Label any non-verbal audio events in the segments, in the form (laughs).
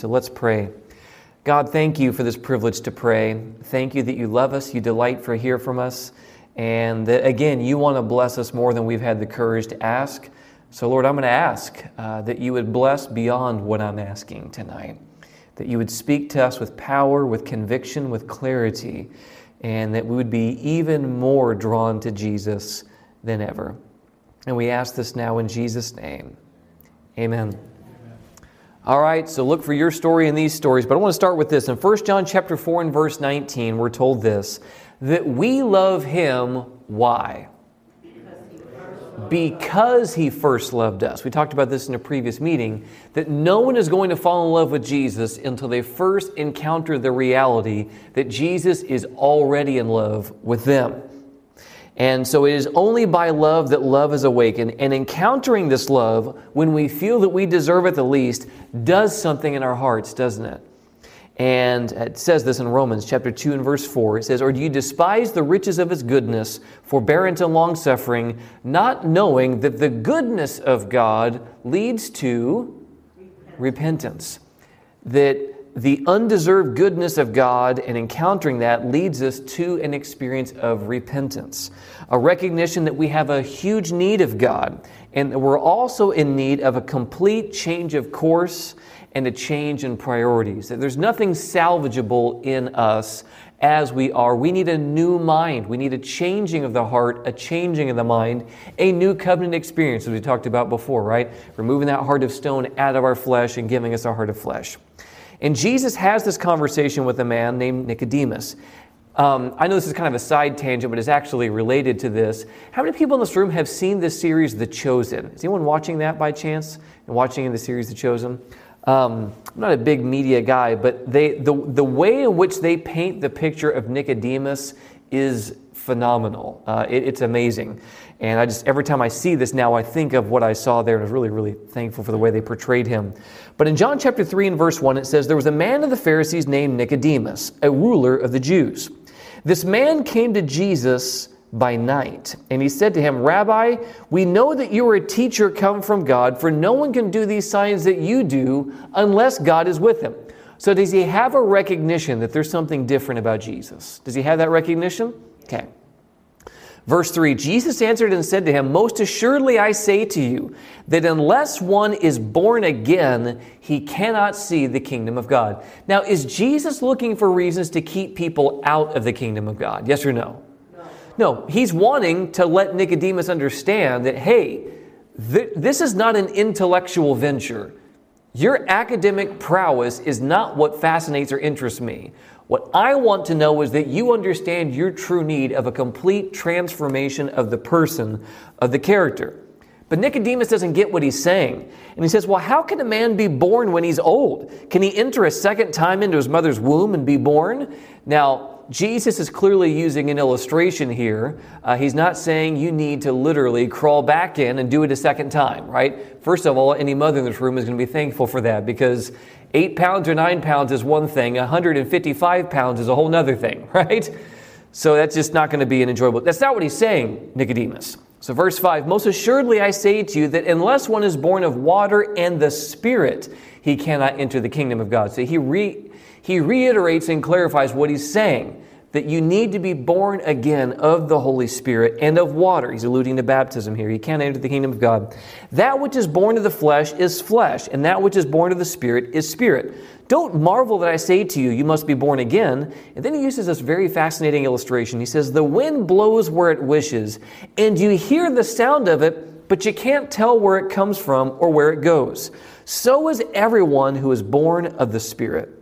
So let's pray. God, thank you for this privilege to pray. Thank you that you love us, you delight to hear from us, and that, again, you want to bless us more than we've had the courage to ask. So, Lord, I'm going to ask uh, that you would bless beyond what I'm asking tonight, that you would speak to us with power, with conviction, with clarity, and that we would be even more drawn to Jesus than ever. And we ask this now in Jesus' name. Amen. All right, so look for your story in these stories, but I want to start with this. In 1 John chapter 4 and verse 19, we're told this that we love him why? Because he first loved us. We talked about this in a previous meeting that no one is going to fall in love with Jesus until they first encounter the reality that Jesus is already in love with them. And so it is only by love that love is awakened. And encountering this love, when we feel that we deserve it the least, does something in our hearts, doesn't it? And it says this in Romans chapter 2 and verse 4. It says, Or do you despise the riches of his goodness, forbearance and long suffering, not knowing that the goodness of God leads to repentance? That the undeserved goodness of God and encountering that leads us to an experience of repentance, a recognition that we have a huge need of God, and that we're also in need of a complete change of course and a change in priorities. That there's nothing salvageable in us as we are. We need a new mind. We need a changing of the heart, a changing of the mind, a new covenant experience, as we talked about before, right? Removing that heart of stone out of our flesh and giving us a heart of flesh. And Jesus has this conversation with a man named Nicodemus. Um, I know this is kind of a side tangent, but it's actually related to this. How many people in this room have seen this series, The Chosen? Is anyone watching that by chance? And watching in the series, The Chosen? Um, I'm not a big media guy, but they, the, the way in which they paint the picture of Nicodemus is phenomenal. Uh, it, it's amazing. And I just, every time I see this now, I think of what I saw there, and I was really, really thankful for the way they portrayed him. But in John chapter 3 and verse 1, it says, There was a man of the Pharisees named Nicodemus, a ruler of the Jews. This man came to Jesus by night, and he said to him, Rabbi, we know that you are a teacher come from God, for no one can do these signs that you do unless God is with him. So, does he have a recognition that there's something different about Jesus? Does he have that recognition? Okay. Verse 3 Jesus answered and said to him, Most assuredly I say to you, that unless one is born again, he cannot see the kingdom of God. Now, is Jesus looking for reasons to keep people out of the kingdom of God? Yes or no? No, he's wanting to let Nicodemus understand that, hey, th- this is not an intellectual venture. Your academic prowess is not what fascinates or interests me. What I want to know is that you understand your true need of a complete transformation of the person, of the character. But Nicodemus doesn't get what he's saying. And he says, Well, how can a man be born when he's old? Can he enter a second time into his mother's womb and be born? Now, Jesus is clearly using an illustration here. Uh, he's not saying you need to literally crawl back in and do it a second time, right? First of all, any mother in this room is going to be thankful for that because Eight pounds or nine pounds is one thing, 155 pounds is a whole other thing, (laughs) right? So that's just not going to be an enjoyable. That's not what he's saying, Nicodemus. So, verse 5 Most assuredly I say to you that unless one is born of water and the Spirit, he cannot enter the kingdom of God. So, he, re, he reiterates and clarifies what he's saying that you need to be born again of the Holy Spirit and of water. He's alluding to baptism here. You can't enter the kingdom of God. That which is born of the flesh is flesh, and that which is born of the Spirit is spirit. Don't marvel that I say to you, you must be born again. And then he uses this very fascinating illustration. He says, The wind blows where it wishes, and you hear the sound of it, but you can't tell where it comes from or where it goes. So is everyone who is born of the Spirit.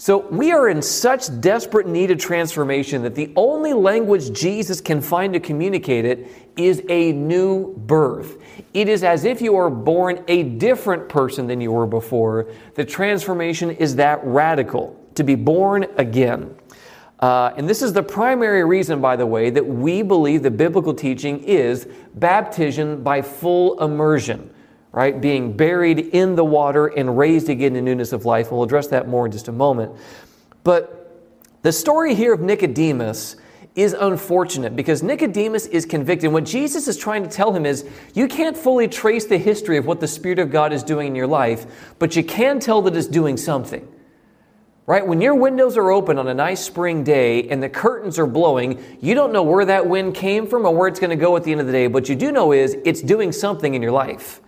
So we are in such desperate need of transformation that the only language Jesus can find to communicate it is a new birth. It is as if you are born a different person than you were before. The transformation is that radical, to be born again. Uh, and this is the primary reason, by the way, that we believe the biblical teaching is baptism by full immersion right? Being buried in the water and raised again in newness of life. We'll address that more in just a moment. But the story here of Nicodemus is unfortunate because Nicodemus is convicted. What Jesus is trying to tell him is you can't fully trace the history of what the Spirit of God is doing in your life, but you can tell that it's doing something. Right? When your windows are open on a nice spring day and the curtains are blowing, you don't know where that wind came from or where it's going to go at the end of the day. but you do know is it's doing something in your life.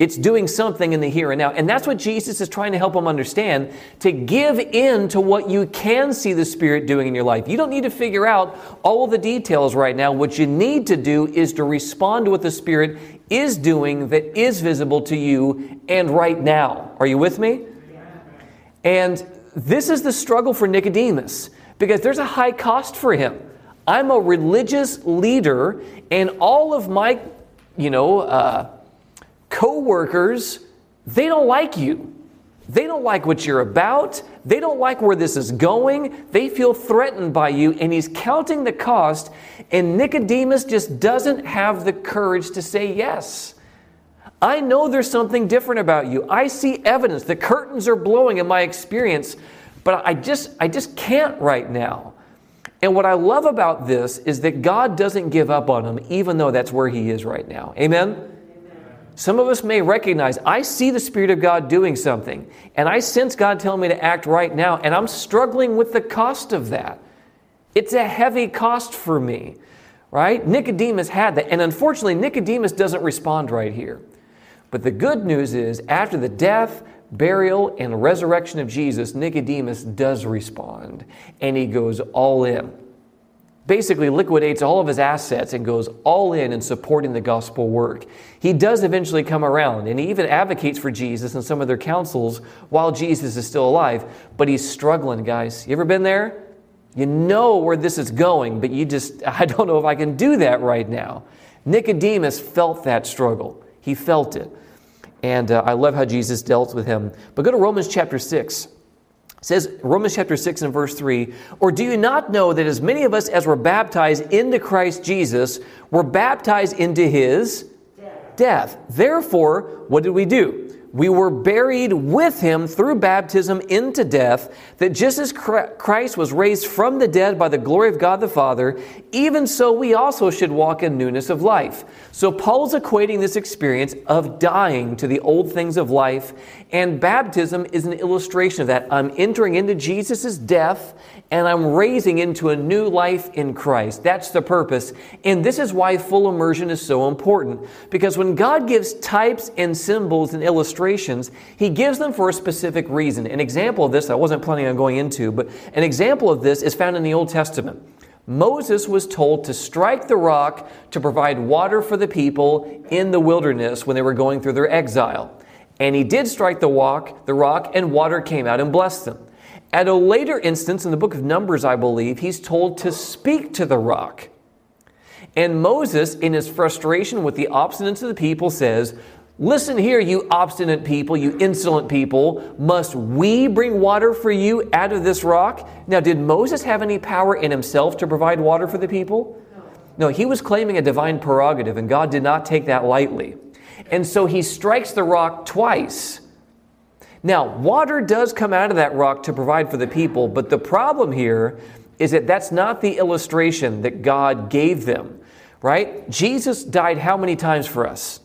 It's doing something in the here and now. And that's what Jesus is trying to help them understand to give in to what you can see the Spirit doing in your life. You don't need to figure out all the details right now. What you need to do is to respond to what the Spirit is doing that is visible to you and right now. Are you with me? And this is the struggle for Nicodemus because there's a high cost for him. I'm a religious leader, and all of my, you know, uh, co-workers, they don't like you. They don't like what you're about. They don't like where this is going. They feel threatened by you, and he's counting the cost. And Nicodemus just doesn't have the courage to say yes. I know there's something different about you. I see evidence. The curtains are blowing in my experience, but I just I just can't right now. And what I love about this is that God doesn't give up on him even though that's where he is right now. Amen. Some of us may recognize, I see the Spirit of God doing something, and I sense God telling me to act right now, and I'm struggling with the cost of that. It's a heavy cost for me, right? Nicodemus had that, and unfortunately, Nicodemus doesn't respond right here. But the good news is, after the death, burial, and resurrection of Jesus, Nicodemus does respond, and he goes all in basically liquidates all of his assets and goes all in in supporting the gospel work. He does eventually come around and he even advocates for Jesus and some of their councils while Jesus is still alive, but he's struggling, guys. You ever been there? You know where this is going, but you just, (laughs) I don't know if I can do that right now. Nicodemus felt that struggle. He felt it. And uh, I love how Jesus dealt with him. But go to Romans chapter 6 says Romans chapter 6 and verse 3 Or do you not know that as many of us as were baptized into Christ Jesus were baptized into his death? death. Therefore, what did we do? We were buried with him through baptism into death, that just as Christ was raised from the dead by the glory of God the Father, even so we also should walk in newness of life. So Paul's equating this experience of dying to the old things of life, and baptism is an illustration of that. I'm entering into Jesus' death and I'm raising into a new life in Christ. That's the purpose. And this is why full immersion is so important. Because when God gives types and symbols and illustrations, He gives them for a specific reason. An example of this I wasn't planning on going into, but an example of this is found in the Old Testament. Moses was told to strike the rock to provide water for the people in the wilderness when they were going through their exile. And he did strike the rock, the rock, and water came out and blessed them. At a later instance in the book of Numbers, I believe, he's told to speak to the rock. And Moses, in his frustration with the obstinance of the people, says, Listen here, you obstinate people, you insolent people. Must we bring water for you out of this rock? Now, did Moses have any power in himself to provide water for the people? No, he was claiming a divine prerogative, and God did not take that lightly. And so he strikes the rock twice. Now, water does come out of that rock to provide for the people, but the problem here is that that's not the illustration that God gave them, right? Jesus died how many times for us?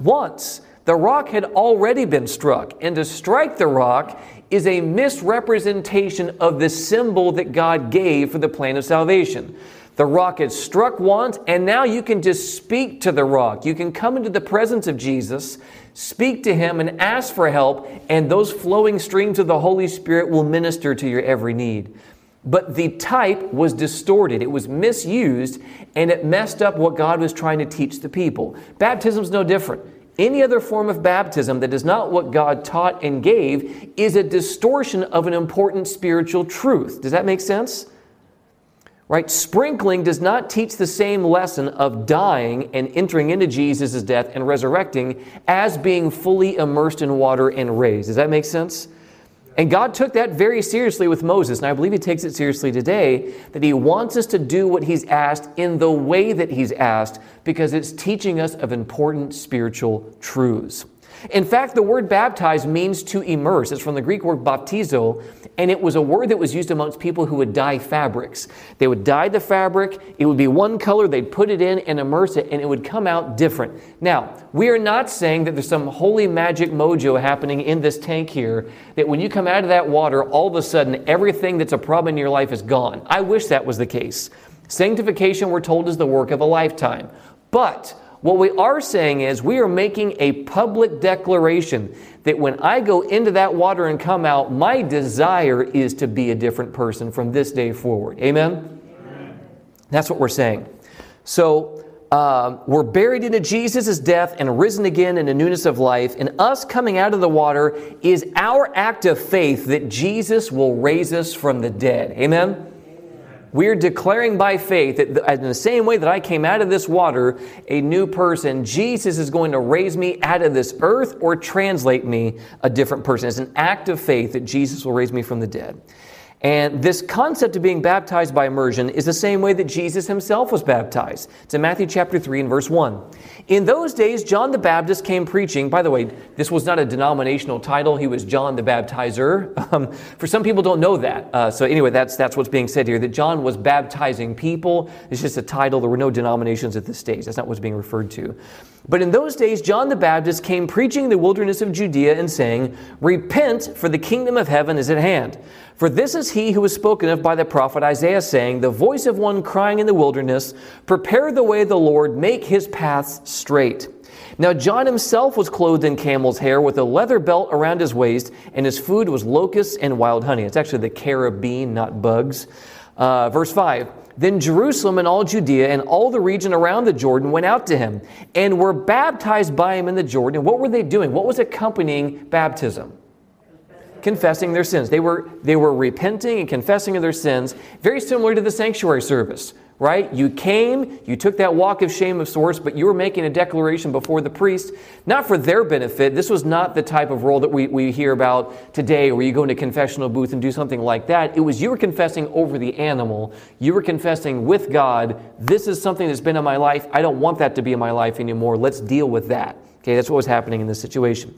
Once. The rock had already been struck, and to strike the rock is a misrepresentation of the symbol that God gave for the plan of salvation. The rock had struck once, and now you can just speak to the rock. You can come into the presence of Jesus, speak to him, and ask for help, and those flowing streams of the Holy Spirit will minister to your every need. But the type was distorted, it was misused, and it messed up what God was trying to teach the people. Baptism is no different. Any other form of baptism that is not what God taught and gave is a distortion of an important spiritual truth. Does that make sense? Right? Sprinkling does not teach the same lesson of dying and entering into Jesus' death and resurrecting as being fully immersed in water and raised. Does that make sense? And God took that very seriously with Moses, and I believe He takes it seriously today that He wants us to do what He's asked in the way that He's asked because it's teaching us of important spiritual truths. In fact, the word baptize means to immerse. It's from the Greek word baptizo, and it was a word that was used amongst people who would dye fabrics. They would dye the fabric, it would be one color, they'd put it in and immerse it, and it would come out different. Now, we are not saying that there's some holy magic mojo happening in this tank here, that when you come out of that water, all of a sudden everything that's a problem in your life is gone. I wish that was the case. Sanctification, we're told, is the work of a lifetime. But what we are saying is we are making a public declaration that when I go into that water and come out, my desire is to be a different person from this day forward. Amen? Amen. That's what we're saying. So, uh, we're buried into Jesus' death and risen again in the newness of life. And us coming out of the water is our act of faith that Jesus will raise us from the dead. Amen? We're declaring by faith that in the same way that I came out of this water a new person, Jesus is going to raise me out of this earth or translate me a different person. It's an act of faith that Jesus will raise me from the dead. And this concept of being baptized by immersion is the same way that Jesus himself was baptized. It's in Matthew chapter 3 and verse 1. In those days, John the Baptist came preaching. By the way, this was not a denominational title. He was John the Baptizer. (laughs) Um, for some people don't know that. Uh, so anyway, that's, that's what's being said here, that John was baptizing people. It's just a title. There were no denominations at this stage. That's not what's being referred to. But in those days, John the Baptist came preaching in the wilderness of Judea and saying, Repent, for the kingdom of heaven is at hand. For this is he who was spoken of by the prophet Isaiah, saying, The voice of one crying in the wilderness, Prepare the way of the Lord, make his paths straight. Now, John himself was clothed in camel's hair with a leather belt around his waist, and his food was locusts and wild honey. It's actually the carob bean, not bugs. Uh, verse 5 Then Jerusalem and all Judea and all the region around the Jordan went out to him and were baptized by him in the Jordan. And what were they doing? What was accompanying baptism? Confessing their sins. They were, they were repenting and confessing of their sins, very similar to the sanctuary service, right? You came, you took that walk of shame of sorts, but you were making a declaration before the priest, not for their benefit. This was not the type of role that we, we hear about today where you go into confessional booth and do something like that. It was you were confessing over the animal. You were confessing with God, this is something that's been in my life. I don't want that to be in my life anymore. Let's deal with that. Okay, that's what was happening in this situation.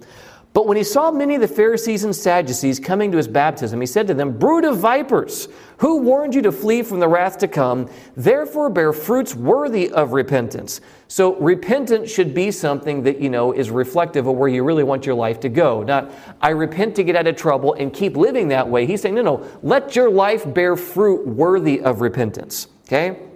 But when he saw many of the Pharisees and Sadducees coming to his baptism, he said to them, Brood of vipers, who warned you to flee from the wrath to come? Therefore bear fruits worthy of repentance. So repentance should be something that, you know, is reflective of where you really want your life to go. Not, I repent to get out of trouble and keep living that way. He's saying, no, no, let your life bear fruit worthy of repentance. Okay?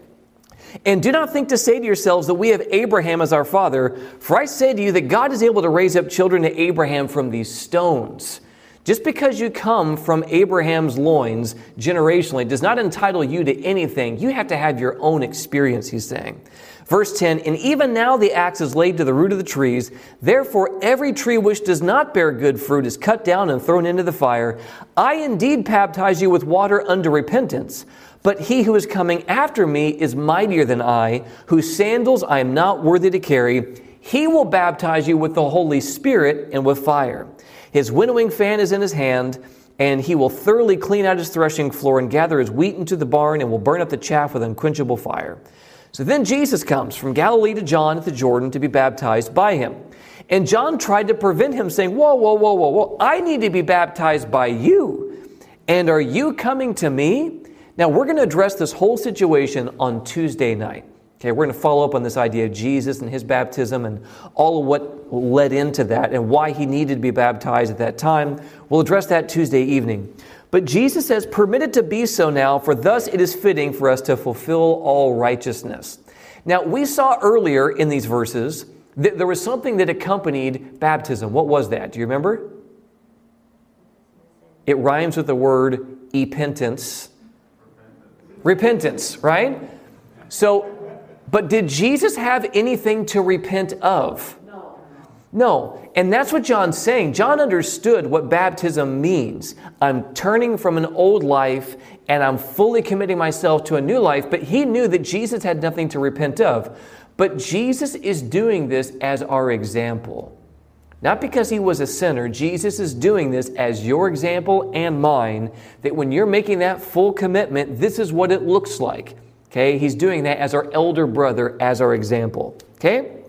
And do not think to say to yourselves that we have Abraham as our father, for I say to you that God is able to raise up children to Abraham from these stones. Just because you come from Abraham's loins generationally does not entitle you to anything. You have to have your own experience, he's saying. Verse 10 And even now the axe is laid to the root of the trees. Therefore, every tree which does not bear good fruit is cut down and thrown into the fire. I indeed baptize you with water unto repentance. But he who is coming after me is mightier than I, whose sandals I am not worthy to carry. He will baptize you with the Holy Spirit and with fire. His winnowing fan is in his hand, and he will thoroughly clean out his threshing floor and gather his wheat into the barn and will burn up the chaff with unquenchable fire. So then Jesus comes from Galilee to John at the Jordan to be baptized by him. And John tried to prevent him, saying, Whoa, whoa, whoa, whoa, whoa, I need to be baptized by you. And are you coming to me? Now, we're going to address this whole situation on Tuesday night. Okay, we're going to follow up on this idea of Jesus and his baptism and all of what led into that and why he needed to be baptized at that time. We'll address that Tuesday evening. But Jesus says, Permit it to be so now, for thus it is fitting for us to fulfill all righteousness. Now, we saw earlier in these verses that there was something that accompanied baptism. What was that? Do you remember? It rhymes with the word repentance repentance, right? So, but did Jesus have anything to repent of? No. No. And that's what John's saying. John understood what baptism means. I'm turning from an old life and I'm fully committing myself to a new life, but he knew that Jesus had nothing to repent of. But Jesus is doing this as our example. Not because he was a sinner. Jesus is doing this as your example and mine, that when you're making that full commitment, this is what it looks like. Okay? He's doing that as our elder brother, as our example. Okay?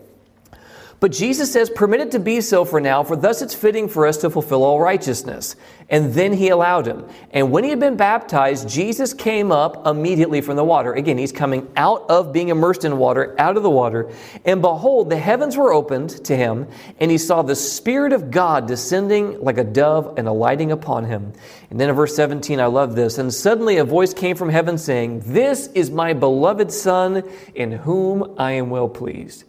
But Jesus says, Permit it to be so for now, for thus it's fitting for us to fulfill all righteousness. And then he allowed him. And when he had been baptized, Jesus came up immediately from the water. Again, he's coming out of being immersed in water, out of the water. And behold, the heavens were opened to him, and he saw the Spirit of God descending like a dove and alighting upon him. And then in verse 17, I love this. And suddenly a voice came from heaven saying, This is my beloved Son, in whom I am well pleased.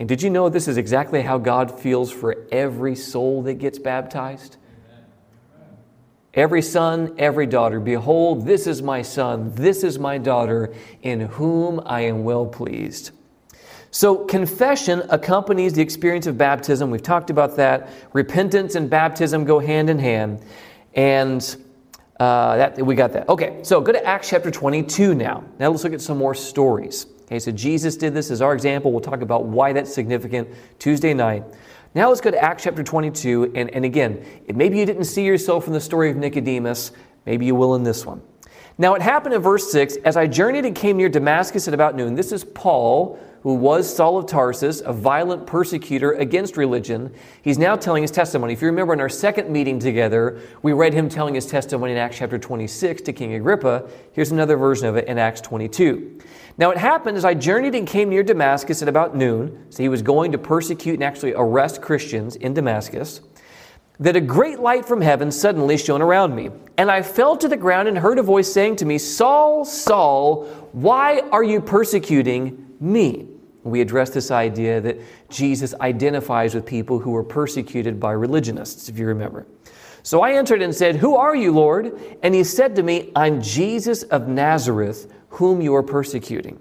And did you know this is exactly how God feels for every soul that gets baptized? Every son, every daughter, behold, this is my son, this is my daughter, in whom I am well pleased. So, confession accompanies the experience of baptism. We've talked about that. Repentance and baptism go hand in hand. And uh, that, we got that. Okay, so go to Acts chapter 22 now. Now let's look at some more stories. Okay, so Jesus did this as our example. We'll talk about why that's significant Tuesday night. Now let's go to Acts chapter 22. And, and again, maybe you didn't see yourself in the story of Nicodemus. Maybe you will in this one. Now it happened in verse 6 as I journeyed and came near Damascus at about noon. This is Paul, who was Saul of Tarsus, a violent persecutor against religion. He's now telling his testimony. If you remember in our second meeting together, we read him telling his testimony in Acts chapter 26 to King Agrippa. Here's another version of it in Acts 22. Now it happened as I journeyed and came near Damascus at about noon, so he was going to persecute and actually arrest Christians in Damascus, that a great light from heaven suddenly shone around me. And I fell to the ground and heard a voice saying to me, Saul, Saul, why are you persecuting me? We address this idea that Jesus identifies with people who were persecuted by religionists, if you remember. So I answered and said, Who are you, Lord? And he said to me, I'm Jesus of Nazareth whom you are persecuting.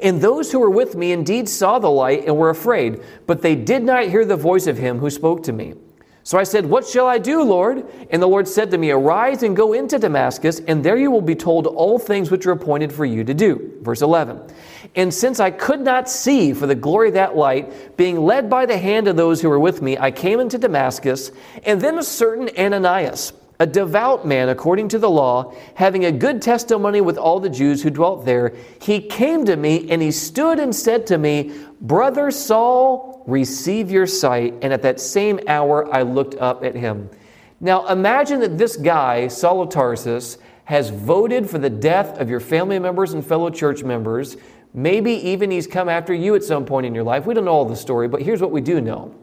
And those who were with me indeed saw the light and were afraid, but they did not hear the voice of him who spoke to me. So I said, What shall I do, Lord? And the Lord said to me, Arise and go into Damascus, and there you will be told all things which are appointed for you to do. Verse 11. And since I could not see for the glory of that light, being led by the hand of those who were with me, I came into Damascus, and then a certain Ananias a devout man according to the law, having a good testimony with all the Jews who dwelt there, he came to me and he stood and said to me, Brother Saul, receive your sight. And at that same hour I looked up at him. Now imagine that this guy, Saul of Tarsus, has voted for the death of your family members and fellow church members. Maybe even he's come after you at some point in your life. We don't know all the story, but here's what we do know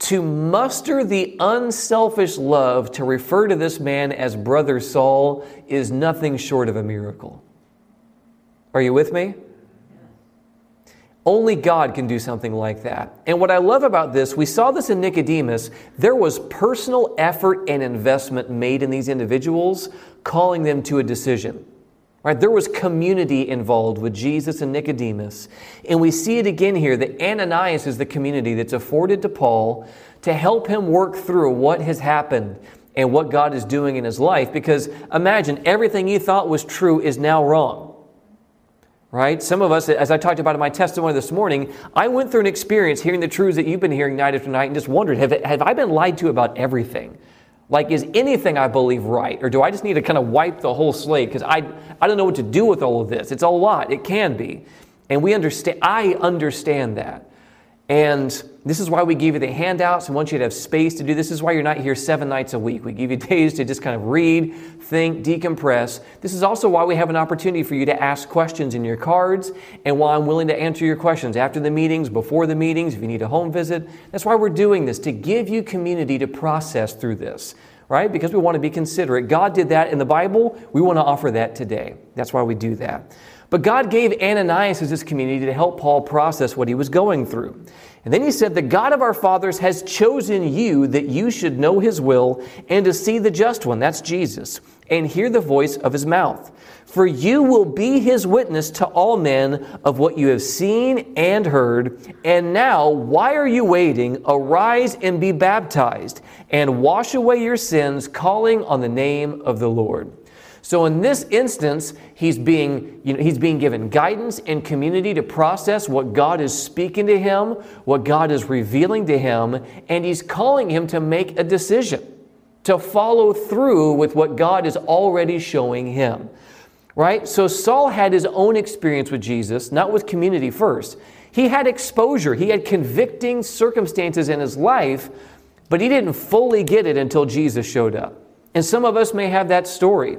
to muster the unselfish love to refer to this man as Brother Saul is nothing short of a miracle. Are you with me? Only God can do something like that. And what I love about this, we saw this in Nicodemus, there was personal effort and investment made in these individuals, calling them to a decision. Right? There was community involved with Jesus and Nicodemus. And we see it again here that Ananias is the community that's afforded to Paul to help him work through what has happened and what God is doing in his life. Because imagine everything you thought was true is now wrong. Right? Some of us, as I talked about in my testimony this morning, I went through an experience hearing the truths that you've been hearing night after night and just wondered have, have I been lied to about everything? Like, is anything I believe right? Or do I just need to kind of wipe the whole slate? Because I, I don't know what to do with all of this. It's a lot. It can be. And we understand, I understand that. And this is why we give you the handouts and want you to have space to do. This is why you're not here seven nights a week. We give you (laughs) days to just kind of read, think, decompress. This is also why we have an opportunity for you to ask questions in your cards and why I'm willing to answer your questions after the meetings, before the meetings, if you need a home visit. That's why we're doing this, to give you community to process through this, right? Because we want to be considerate. God did that in the Bible. We want to offer that today. That's why we do that. But God gave Ananias as his community to help Paul process what he was going through. And then he said, The God of our fathers has chosen you that you should know his will and to see the just one, that's Jesus, and hear the voice of his mouth. For you will be his witness to all men of what you have seen and heard. And now, why are you waiting? Arise and be baptized, and wash away your sins, calling on the name of the Lord. So in this instance, he's being, you know, he's being given guidance and community to process what God is speaking to him, what God is revealing to him, and he's calling him to make a decision, to follow through with what God is already showing him. right? So Saul had his own experience with Jesus, not with community first. He had exposure, he had convicting circumstances in his life, but he didn't fully get it until Jesus showed up. And some of us may have that story.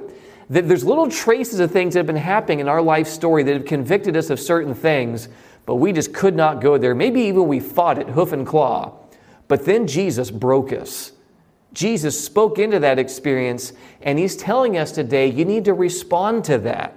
That there's little traces of things that have been happening in our life story that have convicted us of certain things, but we just could not go there. Maybe even we fought it hoof and claw. But then Jesus broke us. Jesus spoke into that experience, and He's telling us today you need to respond to that.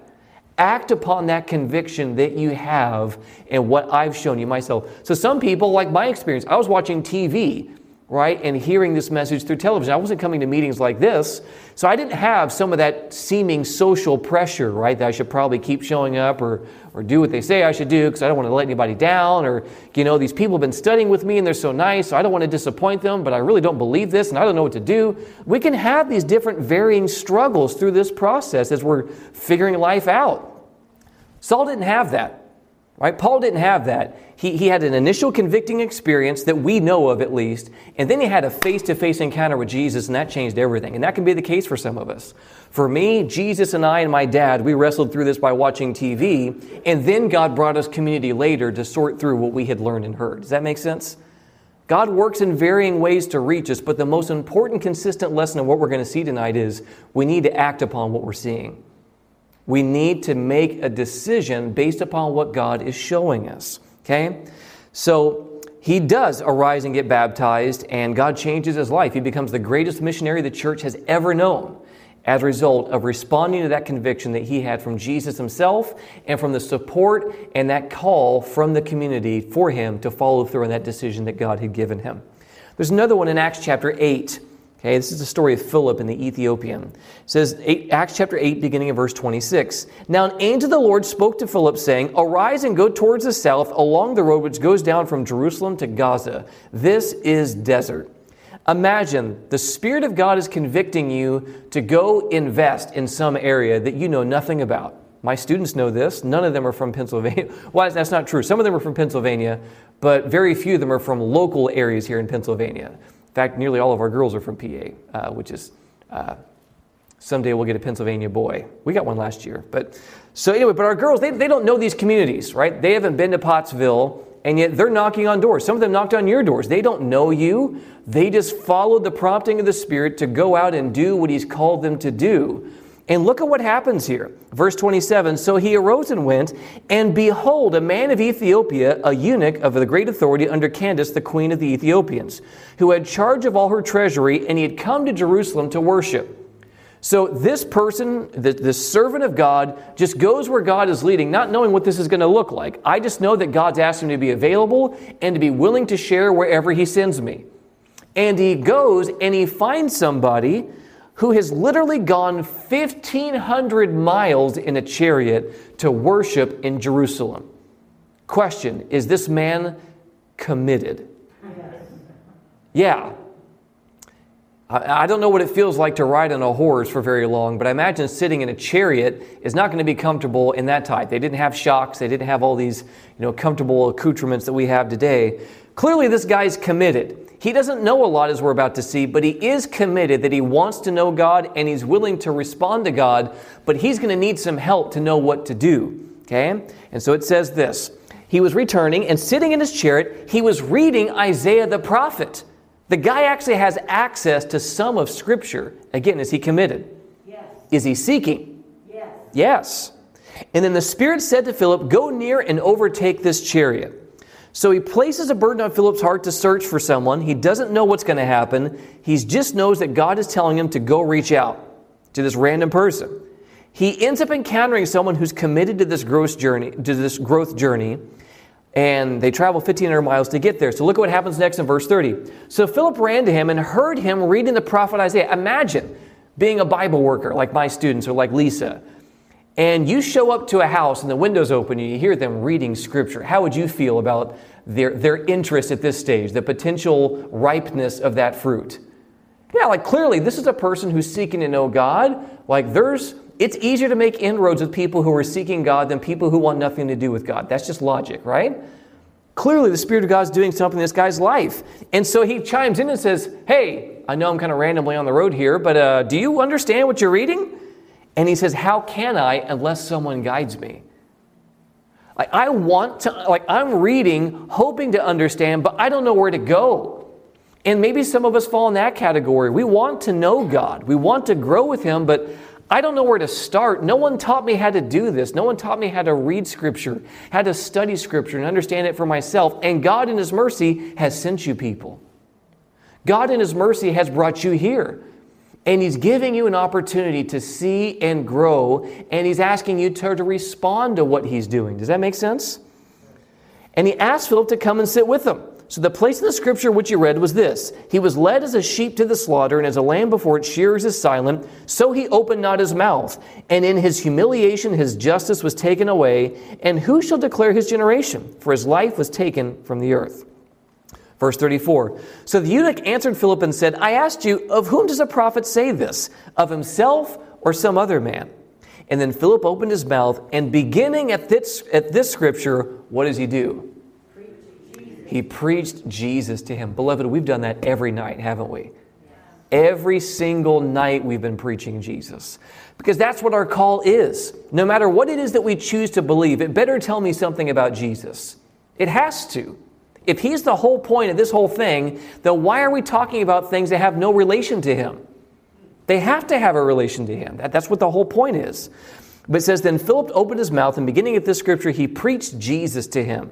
Act upon that conviction that you have and what I've shown you myself. So, some people, like my experience, I was watching TV right? And hearing this message through television. I wasn't coming to meetings like this, so I didn't have some of that seeming social pressure, right? That I should probably keep showing up or, or do what they say I should do because I don't want to let anybody down. Or, you know, these people have been studying with me and they're so nice, so I don't want to disappoint them, but I really don't believe this and I don't know what to do. We can have these different varying struggles through this process as we're figuring life out. Saul didn't have that. Right? Paul didn't have that. He, he had an initial convicting experience that we know of at least, and then he had a face to face encounter with Jesus, and that changed everything. And that can be the case for some of us. For me, Jesus and I and my dad, we wrestled through this by watching TV, and then God brought us community later to sort through what we had learned and heard. Does that make sense? God works in varying ways to reach us, but the most important, consistent lesson of what we're going to see tonight is we need to act upon what we're seeing we need to make a decision based upon what God is showing us. Okay? So he does arise and get baptized, and God changes his life. He becomes the greatest missionary the church has ever known as a result of responding to that conviction that he had from Jesus himself and from the support and that call from the community for him to follow through on that decision that God had given him. There's another one in Acts chapter 8 Okay, this is the story of Philip and the Ethiopian. It says, eight, Acts chapter 8, beginning of verse 26. Now an angel of the Lord spoke to Philip, saying, Arise and go towards the south along the road which goes down from Jerusalem to Gaza. This is desert. Imagine the Spirit of God is convicting you to go invest in some area that you know nothing about. My students know this. None of them are from Pennsylvania. (laughs) Well, that's not true. Some of them are from Pennsylvania, but very few of them are from local areas here in Pennsylvania. In fact, nearly all of our girls are from PA, uh, which is uh, someday we'll get a Pennsylvania boy. We got one last year. But so anyway, but our girls, they, they don't know these communities, right? They haven't been to Pottsville, and yet they're knocking on doors. Some of them knocked on your doors. They don't know you. They just followed the prompting of the Spirit to go out and do what He's called them to do. And look at what happens here. Verse 27 So he arose and went, and behold, a man of Ethiopia, a eunuch of the great authority under Candace, the queen of the Ethiopians, who had charge of all her treasury, and he had come to Jerusalem to worship. So this person, the, the servant of God, just goes where God is leading, not knowing what this is going to look like. I just know that God's asked him to be available and to be willing to share wherever he sends me. And he goes and he finds somebody who has literally gone 1,500 miles in a chariot to worship in Jerusalem. Question Is this man committed? Yeah. I don't know what it feels like to ride on a horse for very long, but I imagine sitting in a chariot is not going to be comfortable in that type. They didn't have shocks, they didn't have all these you know, comfortable accoutrements that we have today. Clearly, this guy's committed. He doesn't know a lot as we're about to see, but he is committed that he wants to know God and he's willing to respond to God, but he's going to need some help to know what to do. Okay? And so it says this He was returning and sitting in his chariot, he was reading Isaiah the prophet. The guy actually has access to some of Scripture. Again, is he committed? Yes. Is he seeking? Yes. Yes. And then the Spirit said to Philip, Go near and overtake this chariot. So he places a burden on Philip's heart to search for someone. He doesn't know what's going to happen. He just knows that God is telling him to go reach out to this random person. He ends up encountering someone who's committed to this growth journey, to this growth journey, and they travel 1,500 miles to get there. So look at what happens next in verse 30. So Philip ran to him and heard him reading the prophet Isaiah. Imagine being a Bible worker like my students or like Lisa and you show up to a house and the window's open and you hear them reading scripture, how would you feel about their, their interest at this stage, the potential ripeness of that fruit? Yeah, like clearly, this is a person who's seeking to know God. Like, there's, it's easier to make inroads with people who are seeking God than people who want nothing to do with God. That's just logic, right? Clearly, the Spirit of God is doing something in this guy's life. And so he chimes in and says, Hey, I know I'm kind of randomly on the road here, but uh, do you understand what you're reading? And he says, How can I unless someone guides me? Like, I want to, like, I'm reading, hoping to understand, but I don't know where to go. And maybe some of us fall in that category. We want to know God, we want to grow with Him, but I don't know where to start. No one taught me how to do this. No one taught me how to read Scripture, how to study Scripture and understand it for myself. And God, in His mercy, has sent you people. God, in His mercy, has brought you here. And He's giving you an opportunity to see and grow. And He's asking you to, to respond to what He's doing. Does that make sense? And He asked Philip to come and sit with him. So the place in the scripture which you read was this He was led as a sheep to the slaughter, and as a lamb before its shearers is silent, so he opened not his mouth. And in his humiliation his justice was taken away. And who shall declare his generation? For his life was taken from the earth. Verse 34 So the eunuch answered Philip and said, I asked you, of whom does a prophet say this? Of himself or some other man? And then Philip opened his mouth, and beginning at this, at this scripture, what does he do? He preached Jesus to him. Beloved, we've done that every night, haven't we? Every single night we've been preaching Jesus. Because that's what our call is. No matter what it is that we choose to believe, it better tell me something about Jesus. It has to. If he's the whole point of this whole thing, then why are we talking about things that have no relation to him? They have to have a relation to him. That, that's what the whole point is. But it says, Then Philip opened his mouth, and beginning at this scripture, he preached Jesus to him.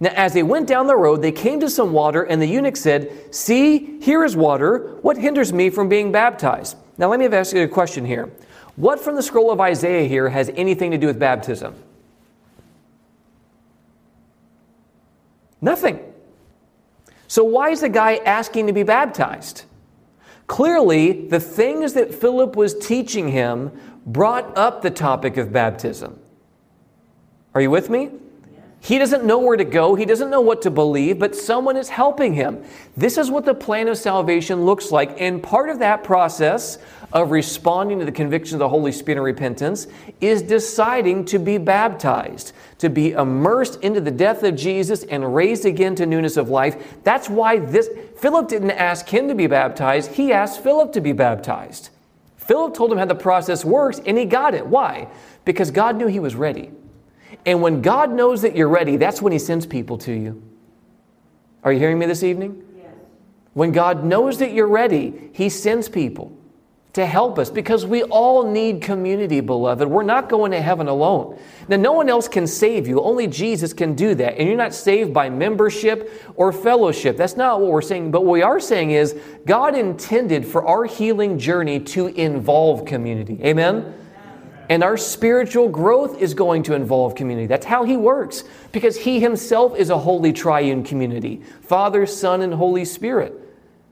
Now, as they went down the road, they came to some water, and the eunuch said, See, here is water. What hinders me from being baptized? Now, let me ask you a question here. What from the scroll of Isaiah here has anything to do with baptism? Nothing. So, why is the guy asking to be baptized? Clearly, the things that Philip was teaching him brought up the topic of baptism. Are you with me? He doesn't know where to go. He doesn't know what to believe, but someone is helping him. This is what the plan of salvation looks like. And part of that process of responding to the conviction of the Holy Spirit and repentance is deciding to be baptized, to be immersed into the death of Jesus and raised again to newness of life. That's why this Philip didn't ask him to be baptized, he asked Philip to be baptized. Philip told him how the process works, and he got it. Why? Because God knew he was ready. And when God knows that you're ready, that's when He sends people to you. Are you hearing me this evening? Yes. When God knows that you're ready, He sends people to help us because we all need community, beloved. We're not going to heaven alone. Now, no one else can save you, only Jesus can do that. And you're not saved by membership or fellowship. That's not what we're saying. But what we are saying is God intended for our healing journey to involve community. Amen? And our spiritual growth is going to involve community. That's how He works, because He Himself is a holy triune community Father, Son, and Holy Spirit.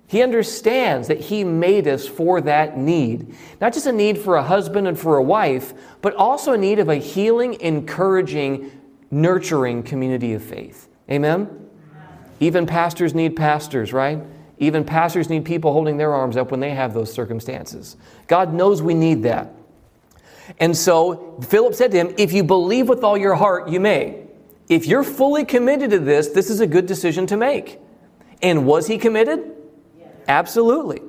He understands that He made us for that need. Not just a need for a husband and for a wife, but also a need of a healing, encouraging, nurturing community of faith. Amen? Even pastors need pastors, right? Even pastors need people holding their arms up when they have those circumstances. God knows we need that. And so Philip said to him, If you believe with all your heart, you may. If you're fully committed to this, this is a good decision to make. And was he committed? Yes. Absolutely.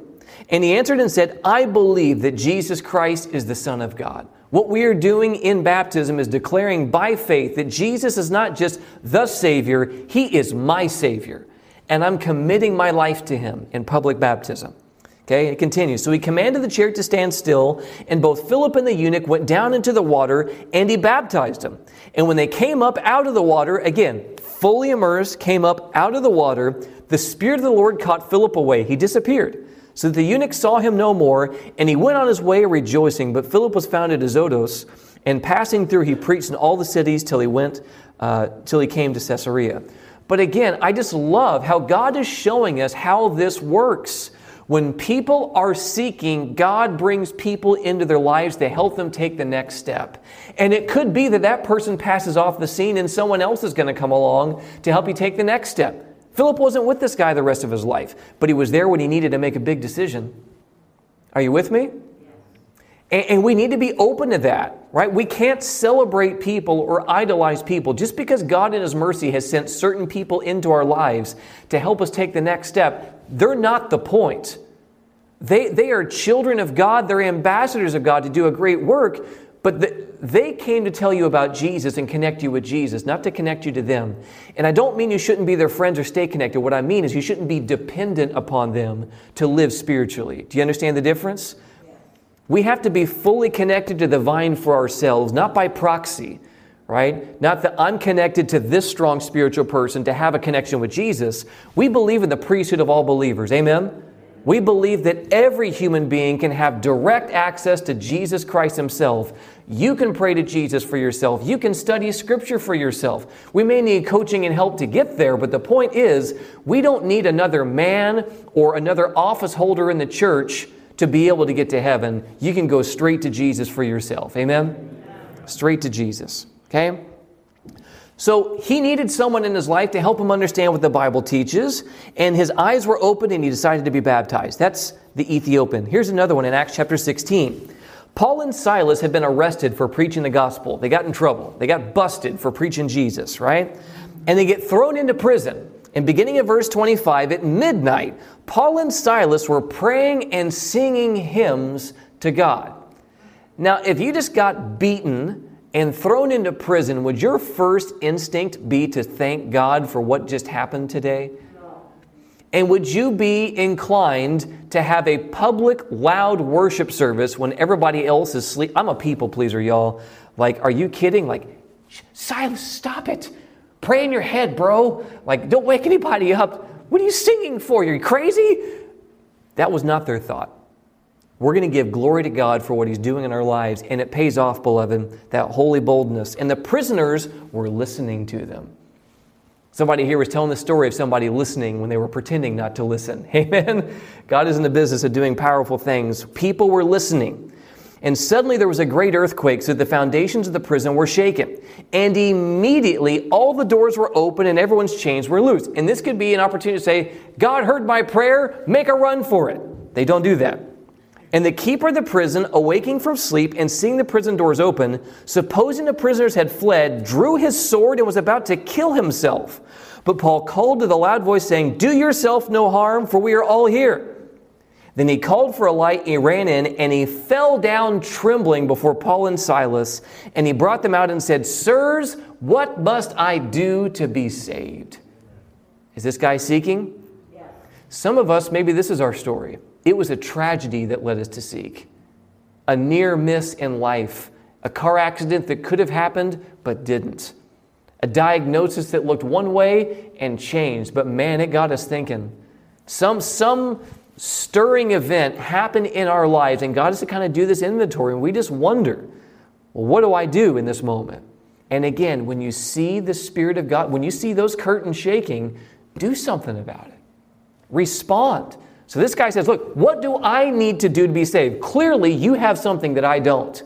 And he answered and said, I believe that Jesus Christ is the Son of God. What we are doing in baptism is declaring by faith that Jesus is not just the Savior, He is my Savior. And I'm committing my life to Him in public baptism. Okay, it continues. So he commanded the chariot to stand still, and both Philip and the eunuch went down into the water, and he baptized him. And when they came up out of the water, again, fully immersed, came up out of the water, the Spirit of the Lord caught Philip away. He disappeared. So that the eunuch saw him no more, and he went on his way rejoicing. But Philip was found at Azotus, and passing through, he preached in all the cities till he went, uh, till he came to Caesarea. But again, I just love how God is showing us how this works. When people are seeking, God brings people into their lives to help them take the next step. And it could be that that person passes off the scene and someone else is going to come along to help you take the next step. Philip wasn't with this guy the rest of his life, but he was there when he needed to make a big decision. Are you with me? And, we need to be open to that, right? We can't celebrate people or idolize people. Just because God in His mercy has sent certain people into our lives to help us take the next step, they're not the point. They, they are children of God, they're ambassadors of God to do a great work, but the, they came to tell you about Jesus and connect you with Jesus, not to connect you to them. And I don't mean you shouldn't be their friends or stay connected. What I mean is you shouldn't be dependent upon them to live spiritually. Do you understand the difference? We have to be fully connected to the vine for ourselves, not by proxy, right? Not that I'm connected to this strong spiritual person to have a connection with Jesus. We believe in the priesthood of all believers. Amen? We believe that every human being can have direct access to Jesus Christ Himself. You can pray to Jesus for yourself. You can study Scripture for yourself. We may need coaching and help to get there, but the point is, we don't need another man or another office holder in the church to be able to get to heaven. You can go straight to Jesus for yourself. Amen? Straight to Jesus. Okay? So he needed someone in his life to help him understand what the Bible teaches, and his eyes were open and he decided to be baptized. That's the Ethiopian. Here's another one in Acts chapter 16. Paul and Silas had been arrested for preaching the gospel. They got in trouble. They got busted for preaching Jesus, right? And they get thrown into prison. And beginning at verse 25, at midnight, Paul and Silas were praying and singing hymns to God. Now, if you just got beaten and thrown into prison, would your first instinct be to thank God for what just happened today? And would you be inclined to have a public, loud worship service when everybody else is asleep? I'm a people pleaser, y'all. Like, are you kidding? Like, Silas, stop it. Pray in your head, bro. Like, don't wake anybody up. What are you singing for? You're crazy? That was not their thought. We're going to give glory to God for what He's doing in our lives, and it pays off, beloved, that holy boldness. And the prisoners were listening to them. Somebody here was telling the story of somebody listening when they were pretending not to listen. (laughs) Amen. God is in the business of doing powerful things. People were listening. And suddenly there was a great earthquake, so the foundations of the prison were shaken. And immediately all the doors were open and everyone's chains were loose. And this could be an opportunity to say, God heard my prayer, make a run for it. They don't do that. And the keeper of the prison, awaking from sleep and seeing the prison doors open, supposing the prisoners had fled, drew his sword and was about to kill himself. But Paul called with a loud voice, saying, Do yourself no harm, for we are all here. Then he called for a light, he ran in, and he fell down trembling before Paul and Silas. And he brought them out and said, Sirs, what must I do to be saved? Is this guy seeking? Some of us, maybe this is our story. It was a tragedy that led us to seek, a near miss in life, a car accident that could have happened but didn't, a diagnosis that looked one way and changed, but man, it got us thinking. Some, some stirring event happened in our lives, and God has to kind of do this inventory, and we just wonder, well, what do I do in this moment? And again, when you see the Spirit of God, when you see those curtains shaking, do something about it. Respond. So this guy says, Look, what do I need to do to be saved? Clearly, you have something that I don't.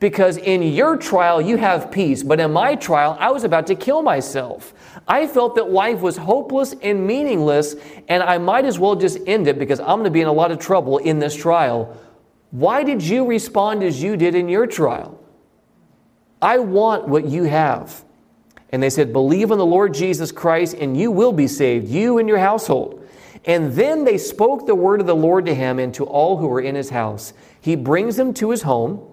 Because in your trial, you have peace, but in my trial, I was about to kill myself. I felt that life was hopeless and meaningless, and I might as well just end it because I'm going to be in a lot of trouble in this trial. Why did you respond as you did in your trial? I want what you have. And they said, Believe in the Lord Jesus Christ, and you will be saved, you and your household. And then they spoke the word of the Lord to him and to all who were in his house. He brings them to his home,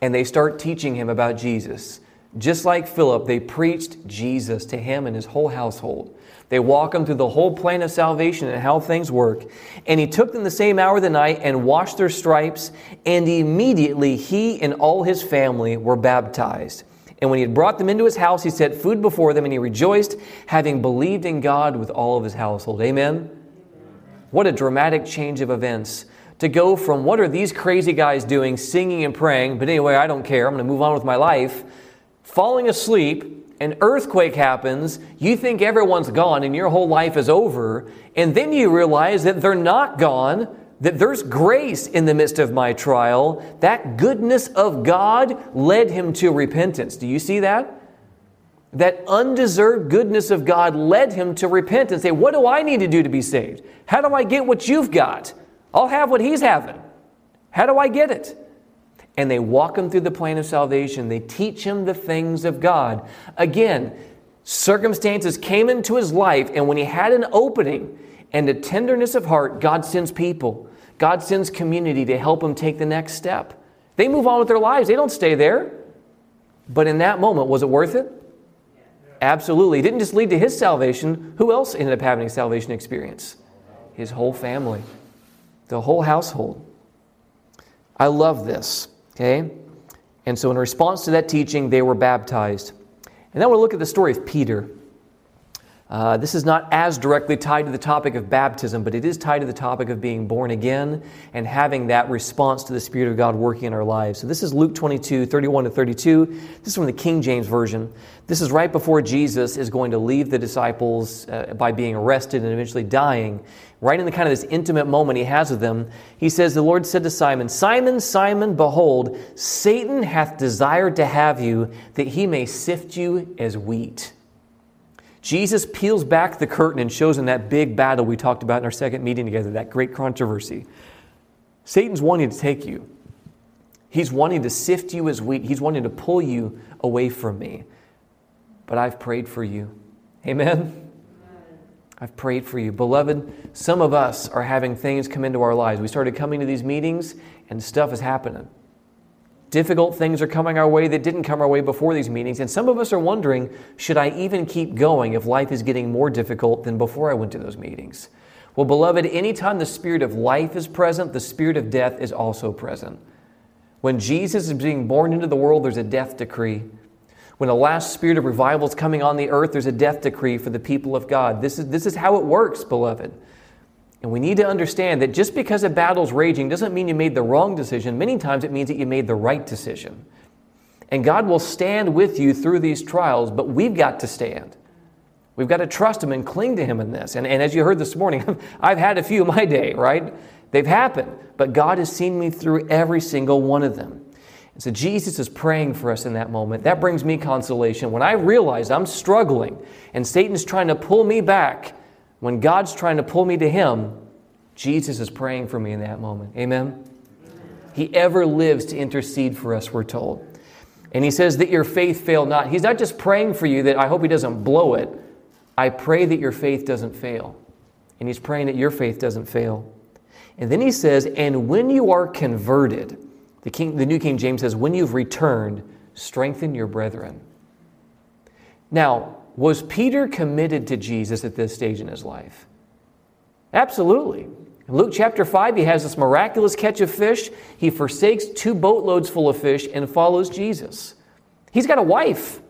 and they start teaching him about Jesus. Just like Philip, they preached Jesus to him and his whole household. They walk him through the whole plan of salvation and how things work. And he took them the same hour of the night and washed their stripes, and immediately he and all his family were baptized. And when he had brought them into his house, he set food before them, and he rejoiced, having believed in God with all of his household. Amen? What a dramatic change of events. To go from what are these crazy guys doing, singing and praying, but anyway, I don't care, I'm going to move on with my life, falling asleep, an earthquake happens, you think everyone's gone and your whole life is over, and then you realize that they're not gone that there's grace in the midst of my trial. That goodness of God led him to repentance. Do you see that? That undeserved goodness of God led him to repent and say, What do I need to do to be saved? How do I get what you've got? I'll have what he's having. How do I get it? And they walk him through the plan of salvation. They teach him the things of God. Again, circumstances came into his life, and when he had an opening, and a tenderness of heart, God sends people. God sends community to help them take the next step. They move on with their lives, they don't stay there. But in that moment, was it worth it? Absolutely. It didn't just lead to his salvation. Who else ended up having a salvation experience? His whole family, the whole household. I love this, okay? And so, in response to that teaching, they were baptized. And then we'll look at the story of Peter. Uh, this is not as directly tied to the topic of baptism, but it is tied to the topic of being born again and having that response to the Spirit of God working in our lives. So, this is Luke 22, 31 to 32. This is from the King James Version. This is right before Jesus is going to leave the disciples uh, by being arrested and eventually dying. Right in the kind of this intimate moment he has with them, he says, The Lord said to Simon, Simon, Simon, behold, Satan hath desired to have you that he may sift you as wheat. Jesus peels back the curtain and shows in that big battle we talked about in our second meeting together, that great controversy. Satan's wanting to take you. He's wanting to sift you as wheat. He's wanting to pull you away from me. But I've prayed for you. Amen? I've prayed for you. Beloved, some of us are having things come into our lives. We started coming to these meetings and stuff is happening. Difficult things are coming our way that didn't come our way before these meetings. And some of us are wondering should I even keep going if life is getting more difficult than before I went to those meetings? Well, beloved, anytime the spirit of life is present, the spirit of death is also present. When Jesus is being born into the world, there's a death decree. When the last spirit of revival is coming on the earth, there's a death decree for the people of God. This is, this is how it works, beloved. And we need to understand that just because a battle's raging doesn't mean you made the wrong decision. Many times it means that you made the right decision. And God will stand with you through these trials, but we've got to stand. We've got to trust Him and cling to Him in this. And, and as you heard this morning, (laughs) I've had a few my day, right? They've happened, but God has seen me through every single one of them. And so Jesus is praying for us in that moment. That brings me consolation. When I realize I'm struggling and Satan's trying to pull me back, when God's trying to pull me to Him, Jesus is praying for me in that moment. Amen? He ever lives to intercede for us, we're told. And He says that your faith fail not. He's not just praying for you that I hope He doesn't blow it. I pray that your faith doesn't fail. And He's praying that your faith doesn't fail. And then He says, and when you are converted, the, King, the New King James says, when you've returned, strengthen your brethren. Now, was Peter committed to Jesus at this stage in his life? Absolutely. In Luke chapter 5, he has this miraculous catch of fish. He forsakes two boatloads full of fish and follows Jesus. He's got a wife,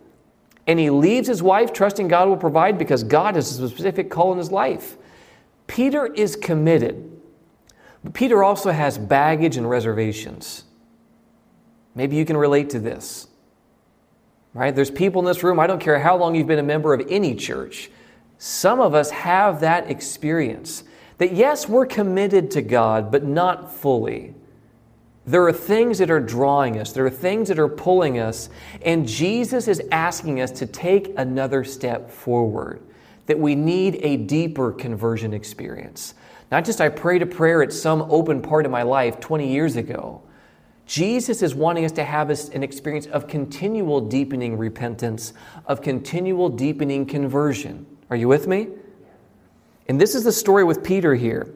and he leaves his wife, trusting God will provide because God has a specific call in his life. Peter is committed, but Peter also has baggage and reservations. Maybe you can relate to this right? There's people in this room, I don't care how long you've been a member of any church, some of us have that experience. That yes, we're committed to God, but not fully. There are things that are drawing us, there are things that are pulling us, and Jesus is asking us to take another step forward. That we need a deeper conversion experience. Not just I prayed a prayer at some open part of my life 20 years ago, Jesus is wanting us to have an experience of continual deepening repentance, of continual deepening conversion. Are you with me? And this is the story with Peter here.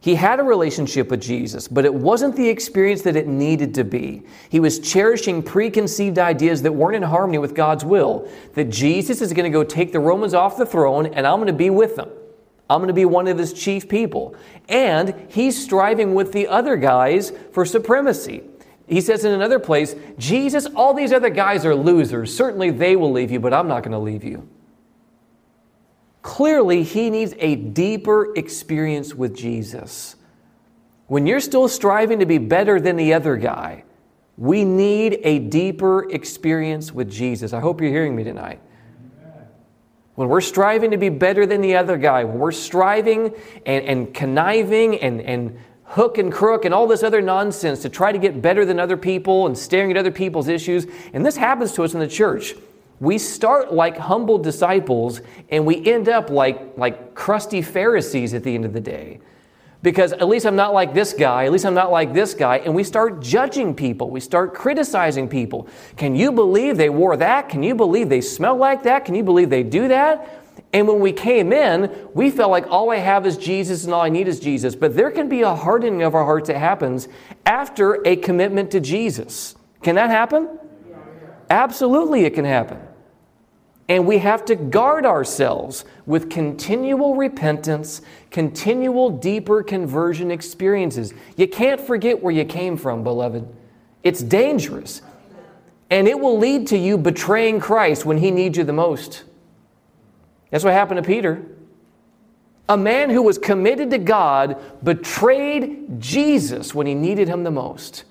He had a relationship with Jesus, but it wasn't the experience that it needed to be. He was cherishing preconceived ideas that weren't in harmony with God's will. That Jesus is going to go take the Romans off the throne and I'm going to be with them. I'm going to be one of his chief people. And he's striving with the other guys for supremacy. He says in another place, Jesus, all these other guys are losers. Certainly they will leave you, but I'm not going to leave you. Clearly, he needs a deeper experience with Jesus. When you're still striving to be better than the other guy, we need a deeper experience with Jesus. I hope you're hearing me tonight. When we're striving to be better than the other guy, when we're striving and, and conniving and, and hook and crook and all this other nonsense to try to get better than other people and staring at other people's issues. And this happens to us in the church. We start like humble disciples and we end up like, like crusty Pharisees at the end of the day. Because at least I'm not like this guy, at least I'm not like this guy, and we start judging people. We start criticizing people. Can you believe they wore that? Can you believe they smell like that? Can you believe they do that? And when we came in, we felt like all I have is Jesus and all I need is Jesus. But there can be a hardening of our hearts that happens after a commitment to Jesus. Can that happen? Absolutely, it can happen. And we have to guard ourselves with continual repentance, continual deeper conversion experiences. You can't forget where you came from, beloved. It's dangerous. And it will lead to you betraying Christ when he needs you the most. That's what happened to Peter. A man who was committed to God betrayed Jesus when he needed him the most.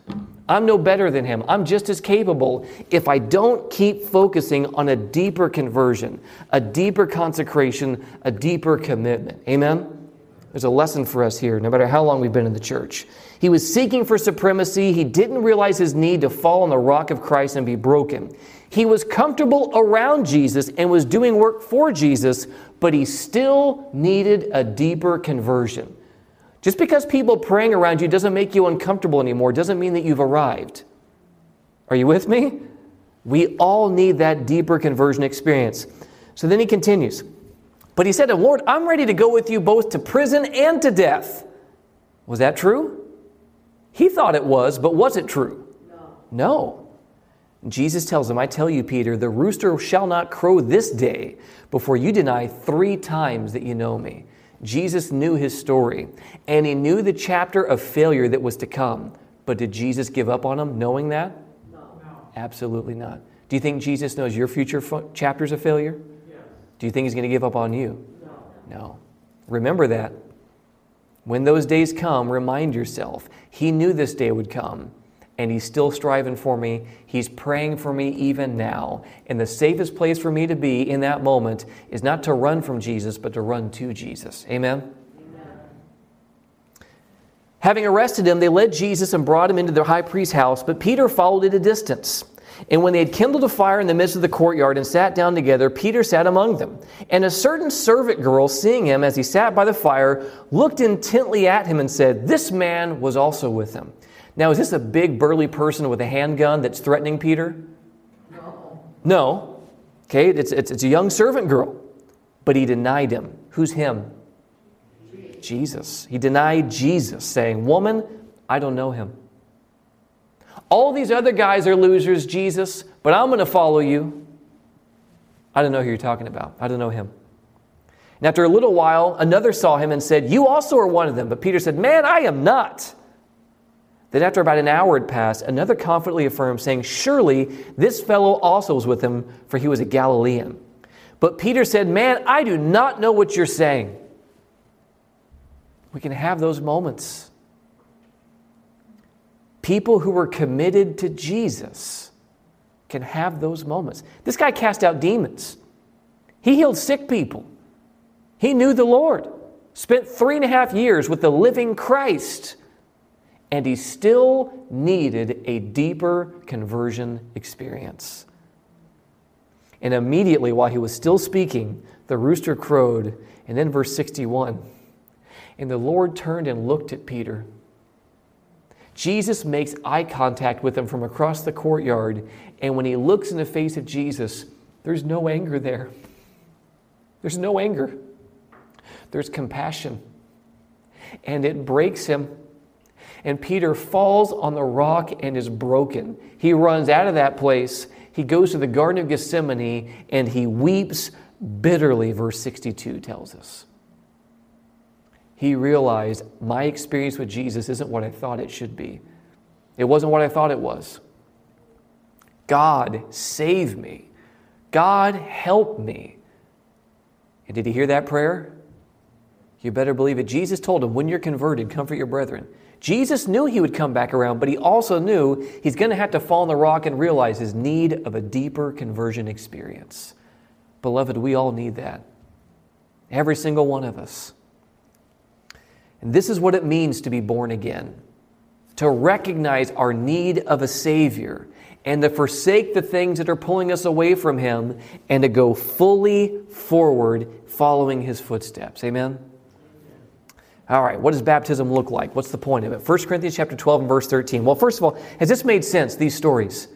I'm no better than him. I'm just as capable if I don't keep focusing on a deeper conversion, a deeper consecration, a deeper commitment. Amen? There's a lesson for us here, no matter how long we've been in the church. He was seeking for supremacy. He didn't realize his need to fall on the rock of Christ and be broken. He was comfortable around Jesus and was doing work for Jesus, but he still needed a deeper conversion. Just because people praying around you doesn't make you uncomfortable anymore doesn't mean that you've arrived. Are you with me? We all need that deeper conversion experience. So then he continues. But he said to Lord, I'm ready to go with you both to prison and to death. Was that true? He thought it was, but was it true? No. no. Jesus tells him, I tell you, Peter, the rooster shall not crow this day before you deny three times that you know me. Jesus knew his story, and he knew the chapter of failure that was to come. But did Jesus give up on him knowing that? No. Absolutely not. Do you think Jesus knows your future chapters of failure? Yes. Do you think he's going to give up on you? No. No. Remember that. When those days come, remind yourself, he knew this day would come and He's still striving for me. He's praying for me even now. And the safest place for me to be in that moment is not to run from Jesus, but to run to Jesus. Amen? Amen. Having arrested him, they led Jesus and brought him into the high priest's house, but Peter followed at a distance. And when they had kindled a fire in the midst of the courtyard and sat down together, Peter sat among them. And a certain servant girl, seeing him as he sat by the fire, looked intently at him and said, This man was also with him. Now, is this a big, burly person with a handgun that's threatening Peter? No. No. Okay, it's, it's, it's a young servant girl. But he denied him. Who's him? Jesus. He denied Jesus, saying, Woman, I don't know him. All these other guys are losers, Jesus, but I'm going to follow you. I don't know who you're talking about. I don't know him. And after a little while, another saw him and said, You also are one of them. But Peter said, Man, I am not. Then, after about an hour had passed, another confidently affirmed, saying, Surely this fellow also was with him, for he was a Galilean. But Peter said, Man, I do not know what you're saying. We can have those moments. People who were committed to Jesus can have those moments. This guy cast out demons, he healed sick people, he knew the Lord, spent three and a half years with the living Christ and he still needed a deeper conversion experience. And immediately, while he was still speaking, the rooster crowed. And then, verse 61 And the Lord turned and looked at Peter. Jesus makes eye contact with him from across the courtyard. And when he looks in the face of Jesus, there's no anger there. There's no anger, there's compassion. And it breaks him and Peter falls on the rock and is broken. He runs out of that place. He goes to the Garden of Gethsemane and he weeps bitterly, verse 62 tells us. He realized my experience with Jesus isn't what I thought it should be. It wasn't what I thought it was. God, save me. God, help me. And did he hear that prayer? You better believe it. Jesus told him, when you're converted, comfort your brethren. Jesus knew he would come back around, but he also knew he's going to have to fall on the rock and realize his need of a deeper conversion experience. Beloved, we all need that. Every single one of us. And this is what it means to be born again to recognize our need of a Savior and to forsake the things that are pulling us away from Him and to go fully forward following His footsteps. Amen? All right, what does baptism look like? What's the point of it? 1 Corinthians chapter 12 and verse 13. Well, first of all, has this made sense, these stories?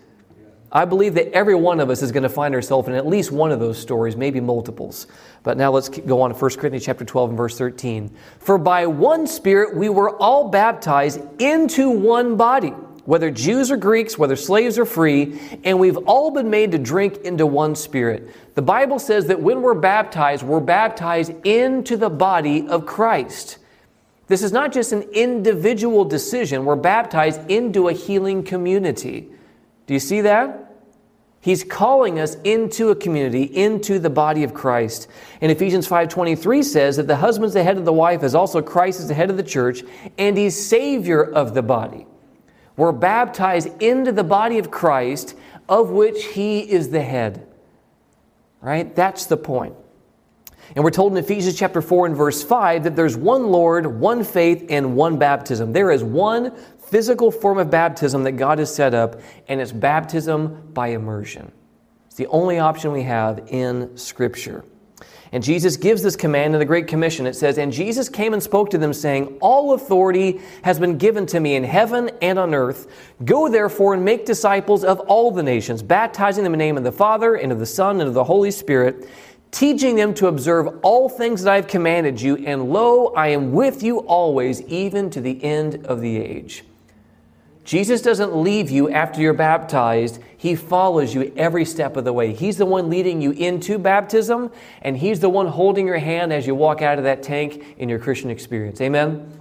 I believe that every one of us is going to find ourselves in at least one of those stories, maybe multiples. But now let's go on to 1 Corinthians chapter 12 and verse 13. For by one Spirit we were all baptized into one body, whether Jews or Greeks, whether slaves or free, and we've all been made to drink into one Spirit. The Bible says that when we're baptized, we're baptized into the body of Christ. This is not just an individual decision, we're baptized into a healing community. Do you see that? He's calling us into a community, into the body of Christ. And Ephesians 5:23 says that the husband's the head of the wife as also Christ is the head of the church and he's savior of the body. We're baptized into the body of Christ of which he is the head. Right? That's the point. And we're told in Ephesians chapter 4 and verse 5 that there's one Lord, one faith, and one baptism. There is one physical form of baptism that God has set up, and it's baptism by immersion. It's the only option we have in Scripture. And Jesus gives this command in the Great Commission. It says, And Jesus came and spoke to them, saying, All authority has been given to me in heaven and on earth. Go therefore and make disciples of all the nations, baptizing them in the name of the Father, and of the Son, and of the Holy Spirit, teaching them to observe all things that I have commanded you. And lo, I am with you always, even to the end of the age. Jesus doesn't leave you after you're baptized. He follows you every step of the way. He's the one leading you into baptism, and He's the one holding your hand as you walk out of that tank in your Christian experience. Amen?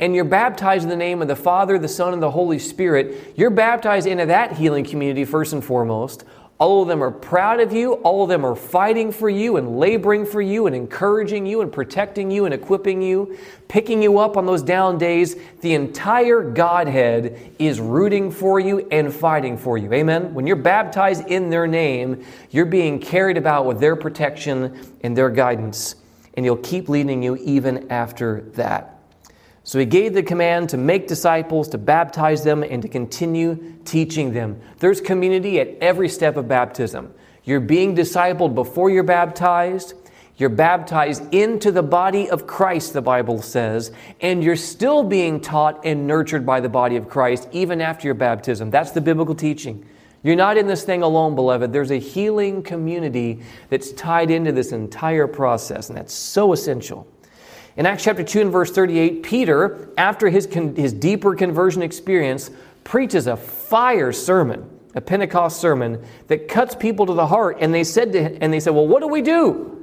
And you're baptized in the name of the Father, the Son, and the Holy Spirit. You're baptized into that healing community first and foremost. All of them are proud of you. All of them are fighting for you and laboring for you and encouraging you and protecting you and equipping you, picking you up on those down days. The entire Godhead is rooting for you and fighting for you. Amen? When you're baptized in their name, you're being carried about with their protection and their guidance. And He'll keep leading you even after that. So he gave the command to make disciples, to baptize them, and to continue teaching them. There's community at every step of baptism. You're being discipled before you're baptized. You're baptized into the body of Christ, the Bible says, and you're still being taught and nurtured by the body of Christ even after your baptism. That's the biblical teaching. You're not in this thing alone, beloved. There's a healing community that's tied into this entire process, and that's so essential. In Acts chapter 2 and verse 38, Peter, after his, con- his deeper conversion experience, preaches a fire sermon, a Pentecost sermon that cuts people to the heart. And they said to him, and they said, Well, what do we do?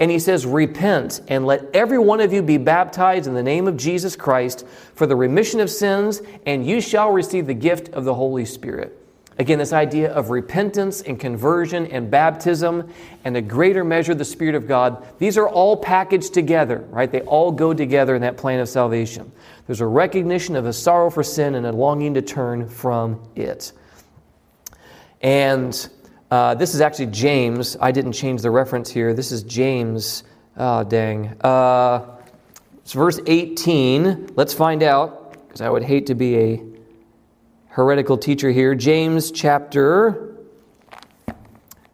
And he says, Repent and let every one of you be baptized in the name of Jesus Christ for the remission of sins, and you shall receive the gift of the Holy Spirit. Again, this idea of repentance and conversion and baptism and a greater measure of the Spirit of God, these are all packaged together, right? They all go together in that plan of salvation. There's a recognition of a sorrow for sin and a longing to turn from it. And uh, this is actually James. I didn't change the reference here. This is James. Oh, dang. Uh, it's verse 18. Let's find out, because I would hate to be a heretical teacher here. James chapter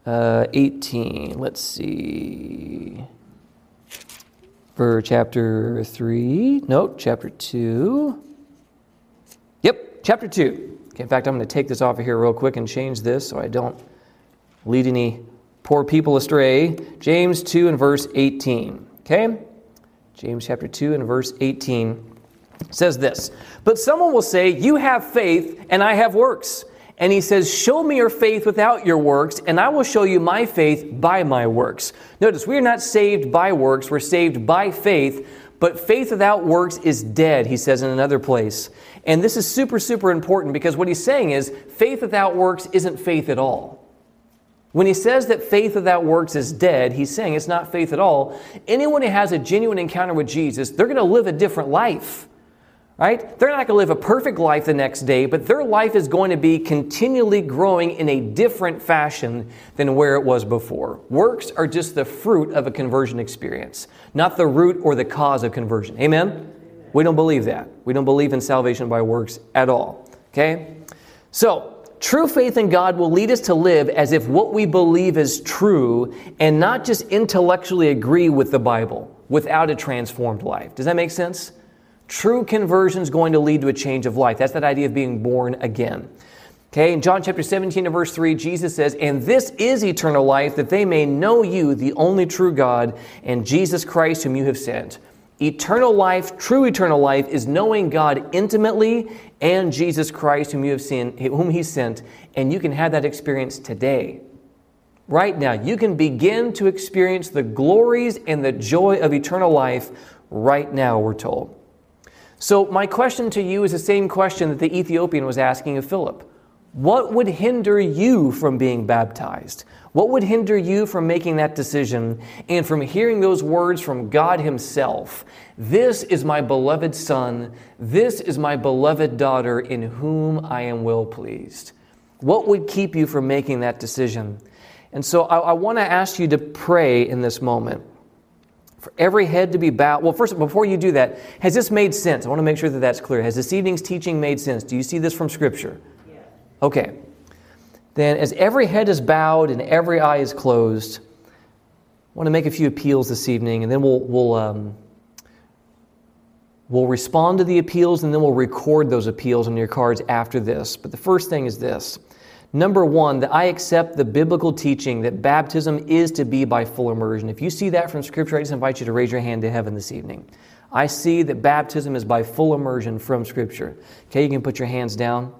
uh, 18. Let's see. For chapter 3. Nope, chapter 2. Yep, chapter 2. Okay, in fact, I'm going to take this off of here real quick and change this so I don't lead any poor people astray. James 2 and verse 18. Okay? James chapter 2 and verse 18 says this But someone will say, You have faith, and I have works. And he says, Show me your faith without your works, and I will show you my faith by my works. Notice, we are not saved by works, we're saved by faith, but faith without works is dead, he says in another place. And this is super, super important because what he's saying is faith without works isn't faith at all. When he says that faith without works is dead, he's saying it's not faith at all. Anyone who has a genuine encounter with Jesus, they're going to live a different life right? They're not going to live a perfect life the next day, but their life is going to be continually growing in a different fashion than where it was before. Works are just the fruit of a conversion experience, not the root or the cause of conversion. Amen? We don't believe that. We don't believe in salvation by works at all. Okay? So, True faith in God will lead us to live as if what we believe is true and not just intellectually agree with the Bible without a transformed life. Does that make sense? True conversion is going to lead to a change of life. That's that idea of being born again. Okay, in John chapter 17 and verse 3, Jesus says, And this is eternal life, that they may know you, the only true God, and Jesus Christ, whom you have sent. Eternal life, true eternal life, is knowing God intimately and Jesus Christ, whom you have seen, whom He sent, and you can have that experience today. Right now, you can begin to experience the glories and the joy of eternal life right now, we're told. So, my question to you is the same question that the Ethiopian was asking of Philip. What would hinder you from being baptized? What would hinder you from making that decision and from hearing those words from God Himself? This is my beloved Son. This is my beloved daughter in whom I am well pleased. What would keep you from making that decision? And so I, I want to ask you to pray in this moment. For every head to be bowed. Well, first, before you do that, has this made sense? I want to make sure that that's clear. Has this evening's teaching made sense? Do you see this from Scripture? Okay. Then, as every head is bowed and every eye is closed, I want to make a few appeals this evening, and then we'll, we'll, um, we'll respond to the appeals, and then we'll record those appeals on your cards after this. But the first thing is this. Number one, that I accept the biblical teaching that baptism is to be by full immersion. If you see that from Scripture, I just invite you to raise your hand to heaven this evening. I see that baptism is by full immersion from Scripture. Okay, you can put your hands down.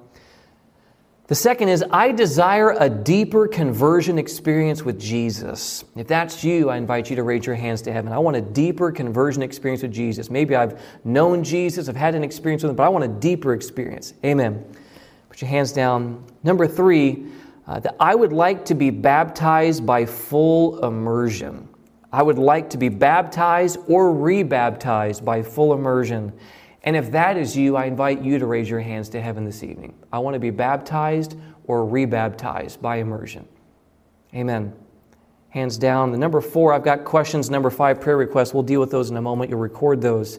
The second is, I desire a deeper conversion experience with Jesus. If that's you, I invite you to raise your hands to heaven. I want a deeper conversion experience with Jesus. Maybe I've known Jesus, I've had an experience with him, but I want a deeper experience. Amen. Put your hands down. Number three, uh, that I would like to be baptized by full immersion. I would like to be baptized or rebaptized by full immersion. And if that is you, I invite you to raise your hands to heaven this evening. I want to be baptized or rebaptized by immersion. Amen. Hands down. The number four, I've got questions. Number five, prayer requests. We'll deal with those in a moment. You'll record those.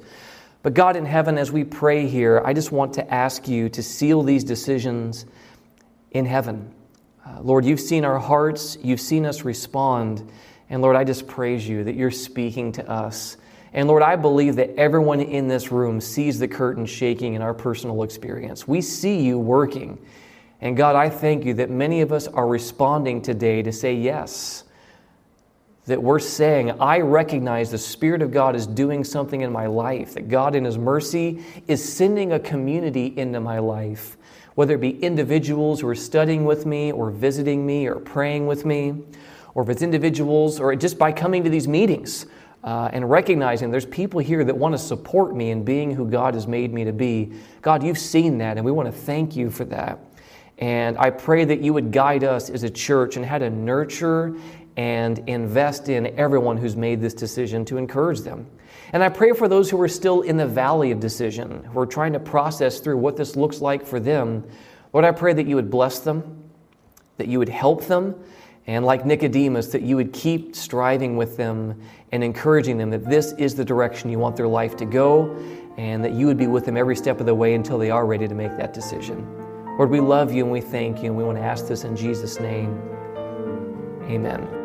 But God in heaven, as we pray here, I just want to ask you to seal these decisions in heaven. Uh, Lord, you've seen our hearts, you've seen us respond. And Lord, I just praise you that you're speaking to us and Lord, I believe that everyone in this room sees the curtain shaking in our personal experience. We see you working. And God, I thank you that many of us are responding today to say yes. That we're saying, I recognize the Spirit of God is doing something in my life, that God, in His mercy, is sending a community into my life, whether it be individuals who are studying with me, or visiting me, or praying with me, or if it's individuals, or just by coming to these meetings uh, and recognizing there's people here that want to support me in being who God has made me to be. God, you've seen that, and we want to thank you for that. And I pray that you would guide us as a church and how to nurture and invest in everyone who's made this decision to encourage them. And I pray for those who are still in the valley of decision, who are trying to process through what this looks like for them. Lord, I pray that you would bless them, that you would help them, and like Nicodemus, that you would keep striving with them and encouraging them that this is the direction you want their life to go, and that you would be with them every step of the way until they are ready to make that decision. Lord, we love you and we thank you, and we want to ask this in Jesus' name. Amen.